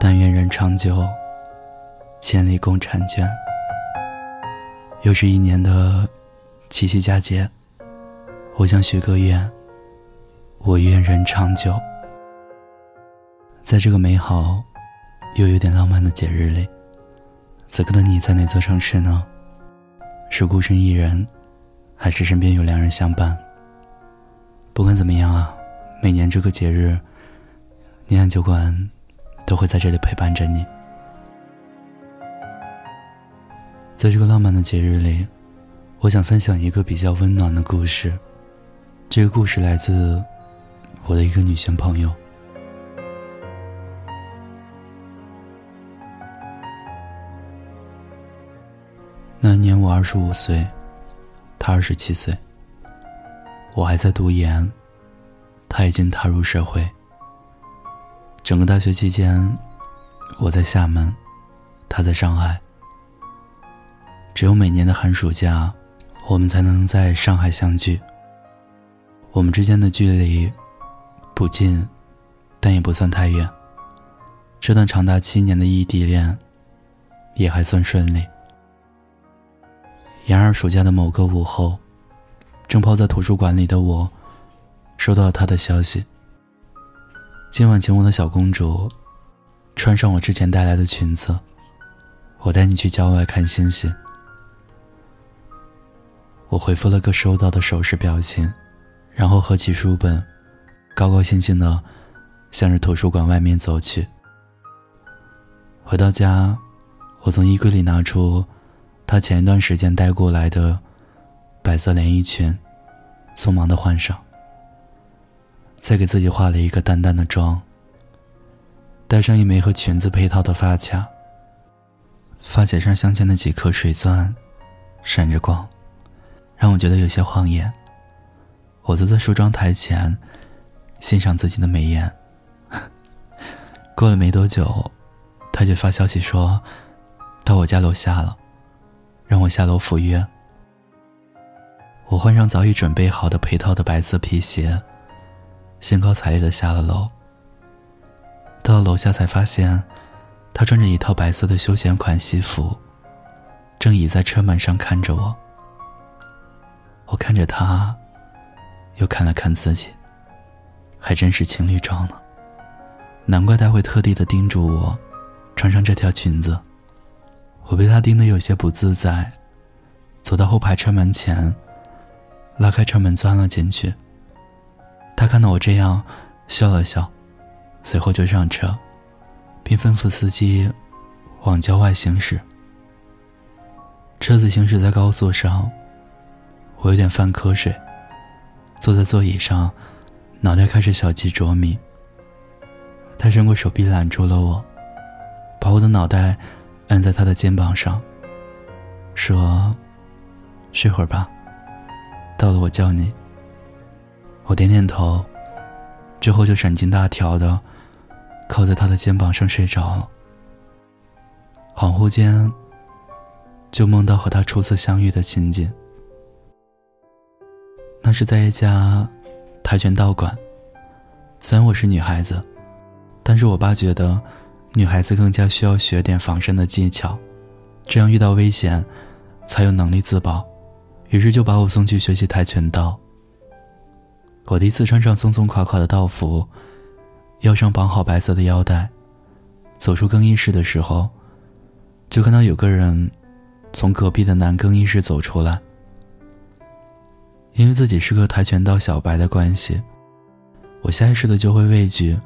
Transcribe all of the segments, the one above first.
但愿人长久，千里共婵娟。又是一年的七夕佳节，我想许个愿，我愿人长久。在这个美好又有点浪漫的节日里，此刻的你在哪座城市呢？是孤身一人，还是身边有良人相伴？不管怎么样啊，每年这个节日，念安酒馆。都会在这里陪伴着你。在这个浪漫的节日里，我想分享一个比较温暖的故事。这个故事来自我的一个女性朋友。那一年我二十五岁，她二十七岁。我还在读研，她已经踏入社会。整个大学期间，我在厦门，他在上海。只有每年的寒暑假，我们才能在上海相聚。我们之间的距离不近，但也不算太远。这段长达七年的异地恋，也还算顺利。然而暑假的某个午后，正泡在图书馆里的我，收到了他的消息。今晚请我的小公主，穿上我之前带来的裙子，我带你去郊外看星星。我回复了个收到的手势表情，然后合起书本，高高兴兴的向着图书馆外面走去。回到家，我从衣柜里拿出她前一段时间带过来的白色连衣裙，匆忙的换上。再给自己化了一个淡淡的妆，戴上一枚和裙子配套的发卡，发卡上镶嵌的几颗水钻，闪着光，让我觉得有些晃眼。我坐在梳妆台前，欣赏自己的美颜。过了没多久，他就发消息说，到我家楼下了，让我下楼赴约。我换上早已准备好的配套的白色皮鞋。兴高采烈的下了楼。到了楼下才发现，他穿着一套白色的休闲款西服，正倚在车门上看着我。我看着他，又看了看自己，还真是情侣装呢。难怪他会特地的叮嘱我，穿上这条裙子。我被他盯得有些不自在，走到后排车门前，拉开车门钻了进去。他看到我这样，笑了笑，随后就上车，并吩咐司机往郊外行驶。车子行驶在高速上，我有点犯瞌睡，坐在座椅上，脑袋开始小鸡啄米。他伸过手臂揽住了我，把我的脑袋按在他的肩膀上，说：“睡会儿吧，到了我叫你。”我点点头，之后就神经大条的靠在他的肩膀上睡着了。恍惚间，就梦到和他初次相遇的情景。那是在一家跆拳道馆。虽然我是女孩子，但是我爸觉得女孩子更加需要学点防身的技巧，这样遇到危险才有能力自保。于是就把我送去学习跆拳道。我第一次穿上松松垮垮的道服，腰上绑好白色的腰带，走出更衣室的时候，就看到有个人从隔壁的男更衣室走出来。因为自己是个跆拳道小白的关系，我下意识的就会畏惧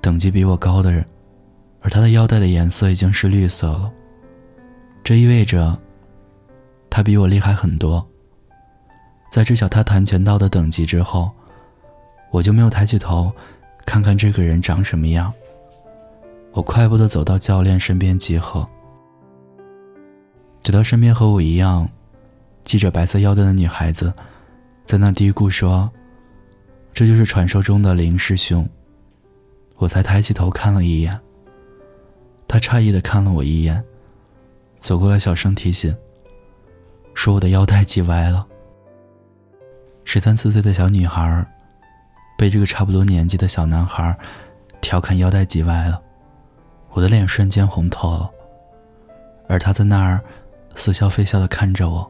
等级比我高的人，而他的腰带的颜色已经是绿色了，这意味着他比我厉害很多。在知晓他跆拳道的等级之后。我就没有抬起头，看看这个人长什么样。我快步的走到教练身边集合，直到身边和我一样系着白色腰带的女孩子在那嘀咕说：“这就是传说中的林师兄。”我才抬起头看了一眼。他诧异的看了我一眼，走过来小声提醒，说：“我的腰带系歪了。”十三四岁的小女孩被这个差不多年纪的小男孩调侃腰带系歪了，我的脸瞬间红透了，而他在那儿似笑非笑的看着我。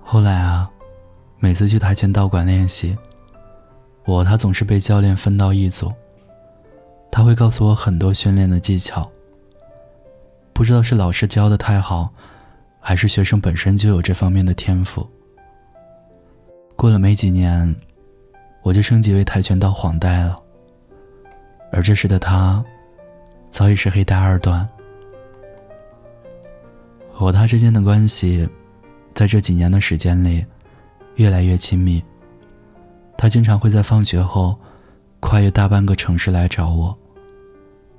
后来啊，每次去跆拳道馆练习，我他总是被教练分到一组。他会告诉我很多训练的技巧。不知道是老师教的太好，还是学生本身就有这方面的天赋。过了没几年，我就升级为跆拳道黄带了。而这时的他，早已是黑带二段。我和他之间的关系，在这几年的时间里，越来越亲密。他经常会在放学后，跨越大半个城市来找我，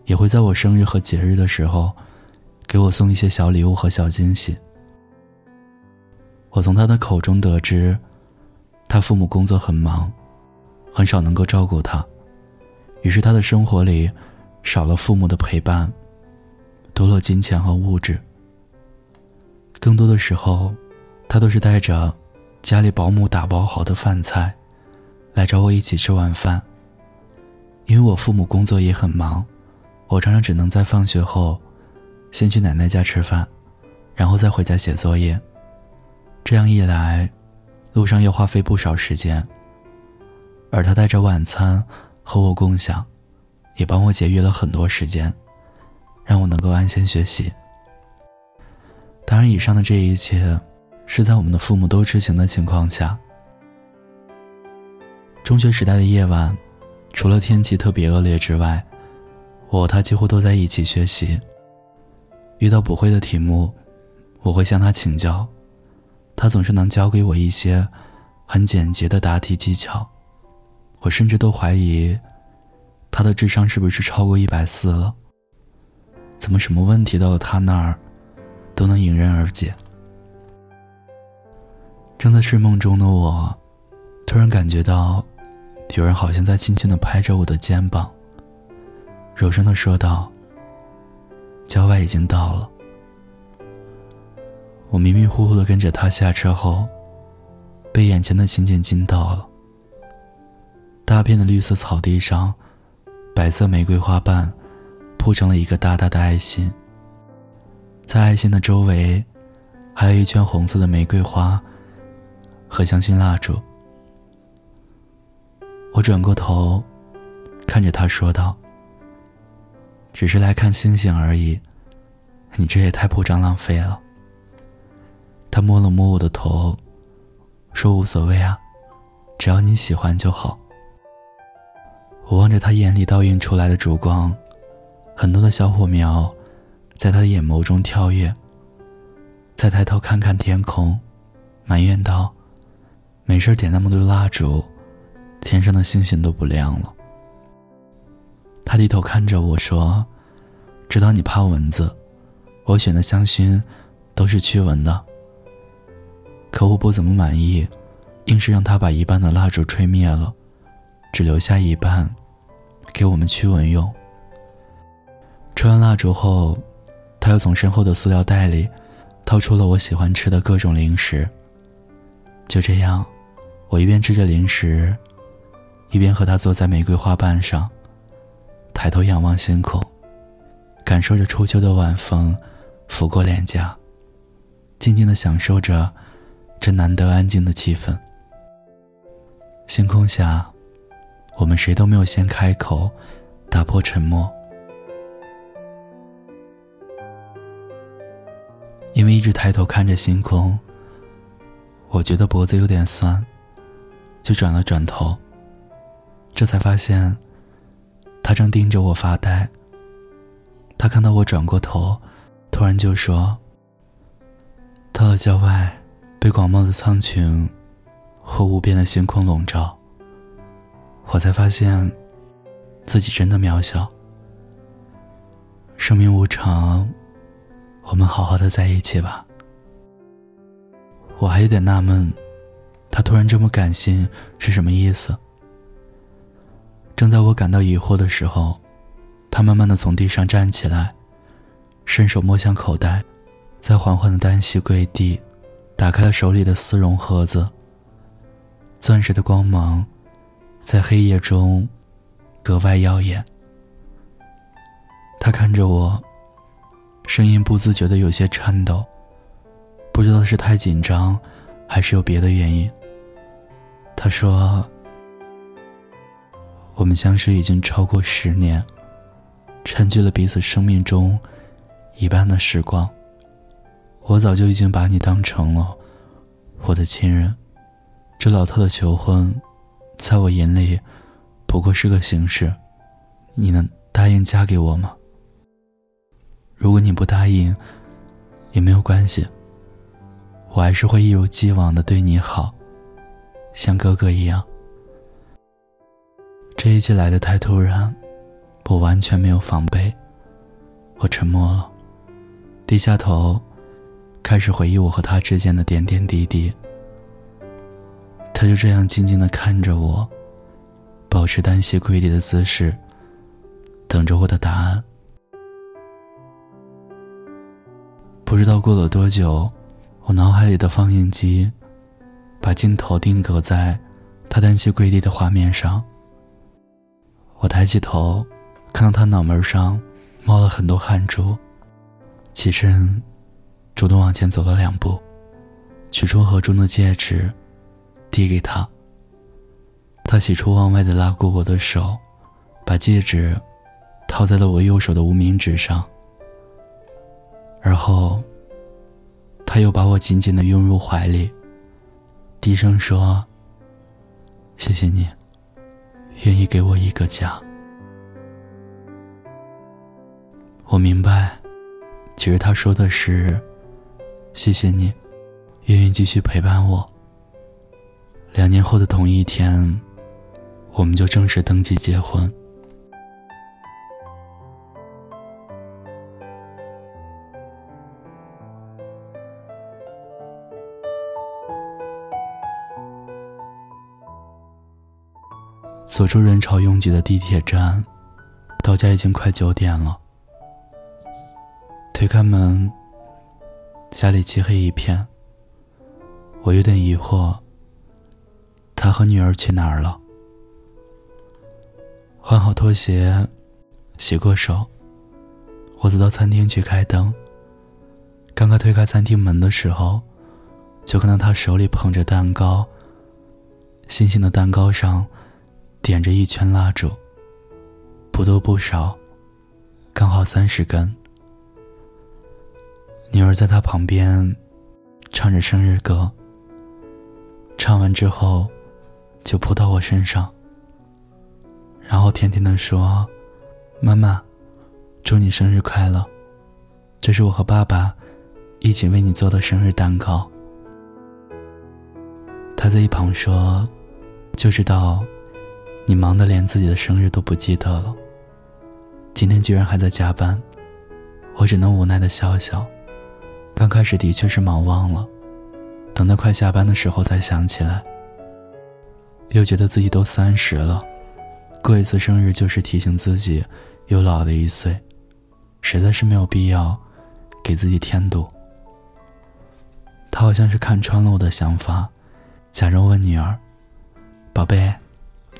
也会在我生日和节日的时候，给我送一些小礼物和小惊喜。我从他的口中得知，他父母工作很忙，很少能够照顾他。于是他的生活里少了父母的陪伴，多了金钱和物质。更多的时候，他都是带着家里保姆打包好的饭菜来找我一起吃晚饭。因为我父母工作也很忙，我常常只能在放学后先去奶奶家吃饭，然后再回家写作业。这样一来，路上要花费不少时间。而他带着晚餐。和我共享，也帮我节约了很多时间，让我能够安心学习。当然，以上的这一切是在我们的父母都知情的情况下。中学时代的夜晚，除了天气特别恶劣之外，我和他几乎都在一起学习。遇到不会的题目，我会向他请教，他总是能教给我一些很简洁的答题技巧。我甚至都怀疑，他的智商是不是超过一百四了？怎么什么问题到了他那儿，都能迎刃而解？正在睡梦中的我，突然感觉到，有人好像在轻轻的拍着我的肩膀，柔声的说道：“郊外已经到了。”我迷迷糊糊的跟着他下车后，被眼前的情景惊到了。大片的绿色草地上，白色玫瑰花瓣铺成了一个大大的爱心。在爱心的周围，还有一圈红色的玫瑰花和香薰蜡烛。我转过头，看着他说道：“只是来看星星而已，你这也太铺张浪费了。”他摸了摸我的头，说：“无所谓啊，只要你喜欢就好。”我望着他眼里倒映出来的烛光，很多的小火苗，在他的眼眸中跳跃。再抬头看看天空，埋怨道：“没事点那么多蜡烛，天上的星星都不亮了。”他低头看着我说：“知道你怕蚊子，我选的香薰都是驱蚊的。”可我不怎么满意，硬是让他把一半的蜡烛吹灭了。只留下一半，给我们驱蚊用。吹完蜡烛后，他又从身后的塑料袋里掏出了我喜欢吃的各种零食。就这样，我一边吃着零食，一边和他坐在玫瑰花瓣上，抬头仰望星空，感受着初秋的晚风拂过脸颊，静静的享受着这难得安静的气氛。星空下。我们谁都没有先开口，打破沉默。因为一直抬头看着星空，我觉得脖子有点酸，就转了转头。这才发现，他正盯着我发呆。他看到我转过头，突然就说：“到了郊外，被广袤的苍穹和无边的星空笼罩。”我才发现，自己真的渺小。生命无常，我们好好的在一起吧。我还有点纳闷，他突然这么感性是什么意思？正在我感到疑惑的时候，他慢慢的从地上站起来，伸手摸向口袋，再缓缓的单膝跪地，打开了手里的丝绒盒子。钻石的光芒。在黑夜中，格外耀眼。他看着我，声音不自觉的有些颤抖，不知道是太紧张，还是有别的原因。他说：“我们相识已经超过十年，占据了彼此生命中一半的时光。我早就已经把你当成了我的亲人。这老套的求婚，在我眼里不过是个形式。你能答应嫁给我吗？如果你不答应，也没有关系。我还是会一如既往的对你好。”像哥哥一样，这一切来的太突然，我完全没有防备。我沉默了，低下头，开始回忆我和他之间的点点滴滴。他就这样静静的看着我，保持单膝跪地的姿势，等着我的答案。不知道过了多久，我脑海里的放映机。把镜头定格在他单膝跪地的画面上。我抬起头，看到他脑门上冒了很多汗珠，起身，主动往前走了两步，取出盒中的戒指，递给他。他喜出望外的拉过我的手，把戒指套在了我右手的无名指上，而后，他又把我紧紧的拥入怀里。低声说：“谢谢你，愿意给我一个家。”我明白，其实他说的是：“谢谢你，愿意继续陪伴我。”两年后的同一天，我们就正式登记结婚。走出人潮拥挤的地铁站，到家已经快九点了。推开门，家里漆黑一片。我有点疑惑，他和女儿去哪儿了？换好拖鞋，洗过手，我走到餐厅去开灯。刚刚推开餐厅门的时候，就看到他手里捧着蛋糕。星星的蛋糕上。点着一圈蜡烛，不多不少，刚好三十根。女儿在他旁边唱着生日歌。唱完之后，就扑到我身上，然后甜甜的说：“妈妈，祝你生日快乐！这是我和爸爸一起为你做的生日蛋糕。”他在一旁说：“就知道。”你忙得连自己的生日都不记得了。今天居然还在加班，我只能无奈的笑笑。刚开始的确是忙忘了，等到快下班的时候才想起来。又觉得自己都三十了，过一次生日就是提醒自己又老了一岁，实在是没有必要给自己添堵。他好像是看穿了我的想法，假装问女儿：“宝贝。”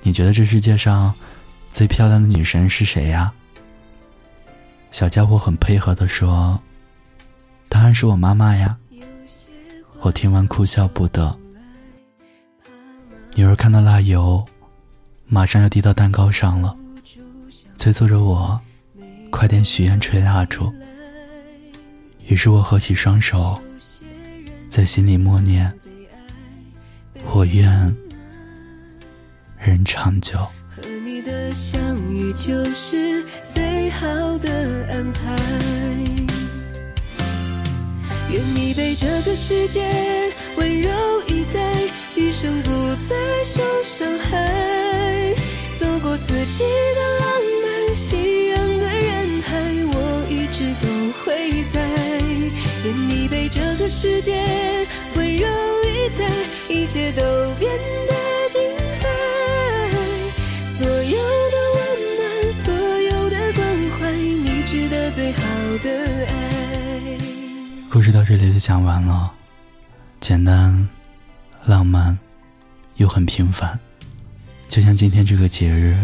你觉得这世界上最漂亮的女神是谁呀？小家伙很配合的说：“当然是我妈妈呀。”我听完哭笑不得。女儿看到蜡油，马上要滴到蛋糕上了，催促着我快点许愿吹蜡烛。于是我合起双手，在心里默念：“我愿。”人长久和你的相遇就是最好的安排愿你被这个世界温柔以待余生不再受伤害。走过四季的浪漫熙攘的人海我一直都会在。愿你被这个世界温柔以待一切都变得精彩。所有的温暖，所有的关怀，你值得最好的爱。故事到这里就讲完了，简单、浪漫，又很平凡。就像今天这个节日，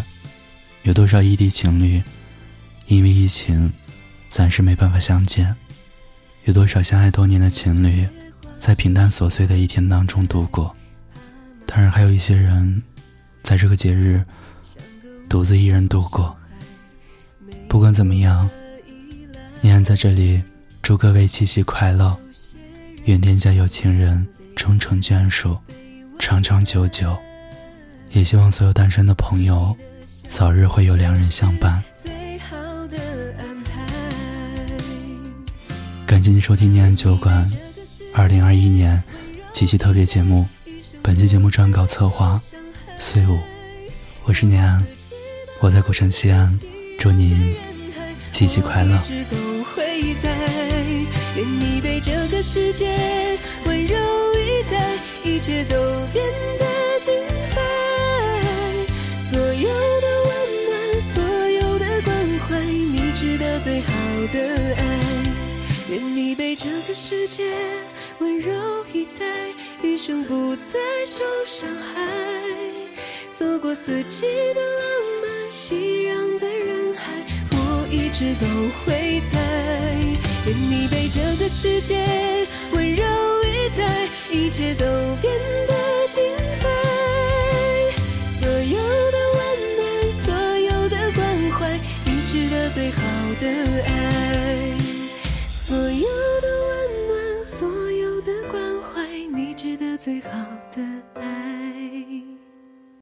有多少异地情侣因为疫情，暂时没办法相见。有多少相爱多年的情侣，在平淡琐碎的一天当中度过？当然，还有一些人，在这个节日，独自一人度过。不管怎么样，念安在这里祝各位七夕快乐，愿天下有情人终成眷属，长长久久。也希望所有单身的朋友，早日会有良人相伴。感谢您收听念安酒馆二零二一年七夕特别节目。本期节目撰稿策划岁五，我是念安，我在古城西安，祝您七夕快乐。愿你被这个世界待，一切都变得精彩。所有的温暖，所有的关怀，你值得最好的爱。愿你被这个世界温柔以待，余生不再受伤害。走过四季的浪漫，熙攘的人海，我一直都会在。愿你被这个世界温柔以待，一切都变得精彩。所有的温暖，所有的关怀，你值得最好的爱。所有的温暖，所有的关怀，你值得最好的爱。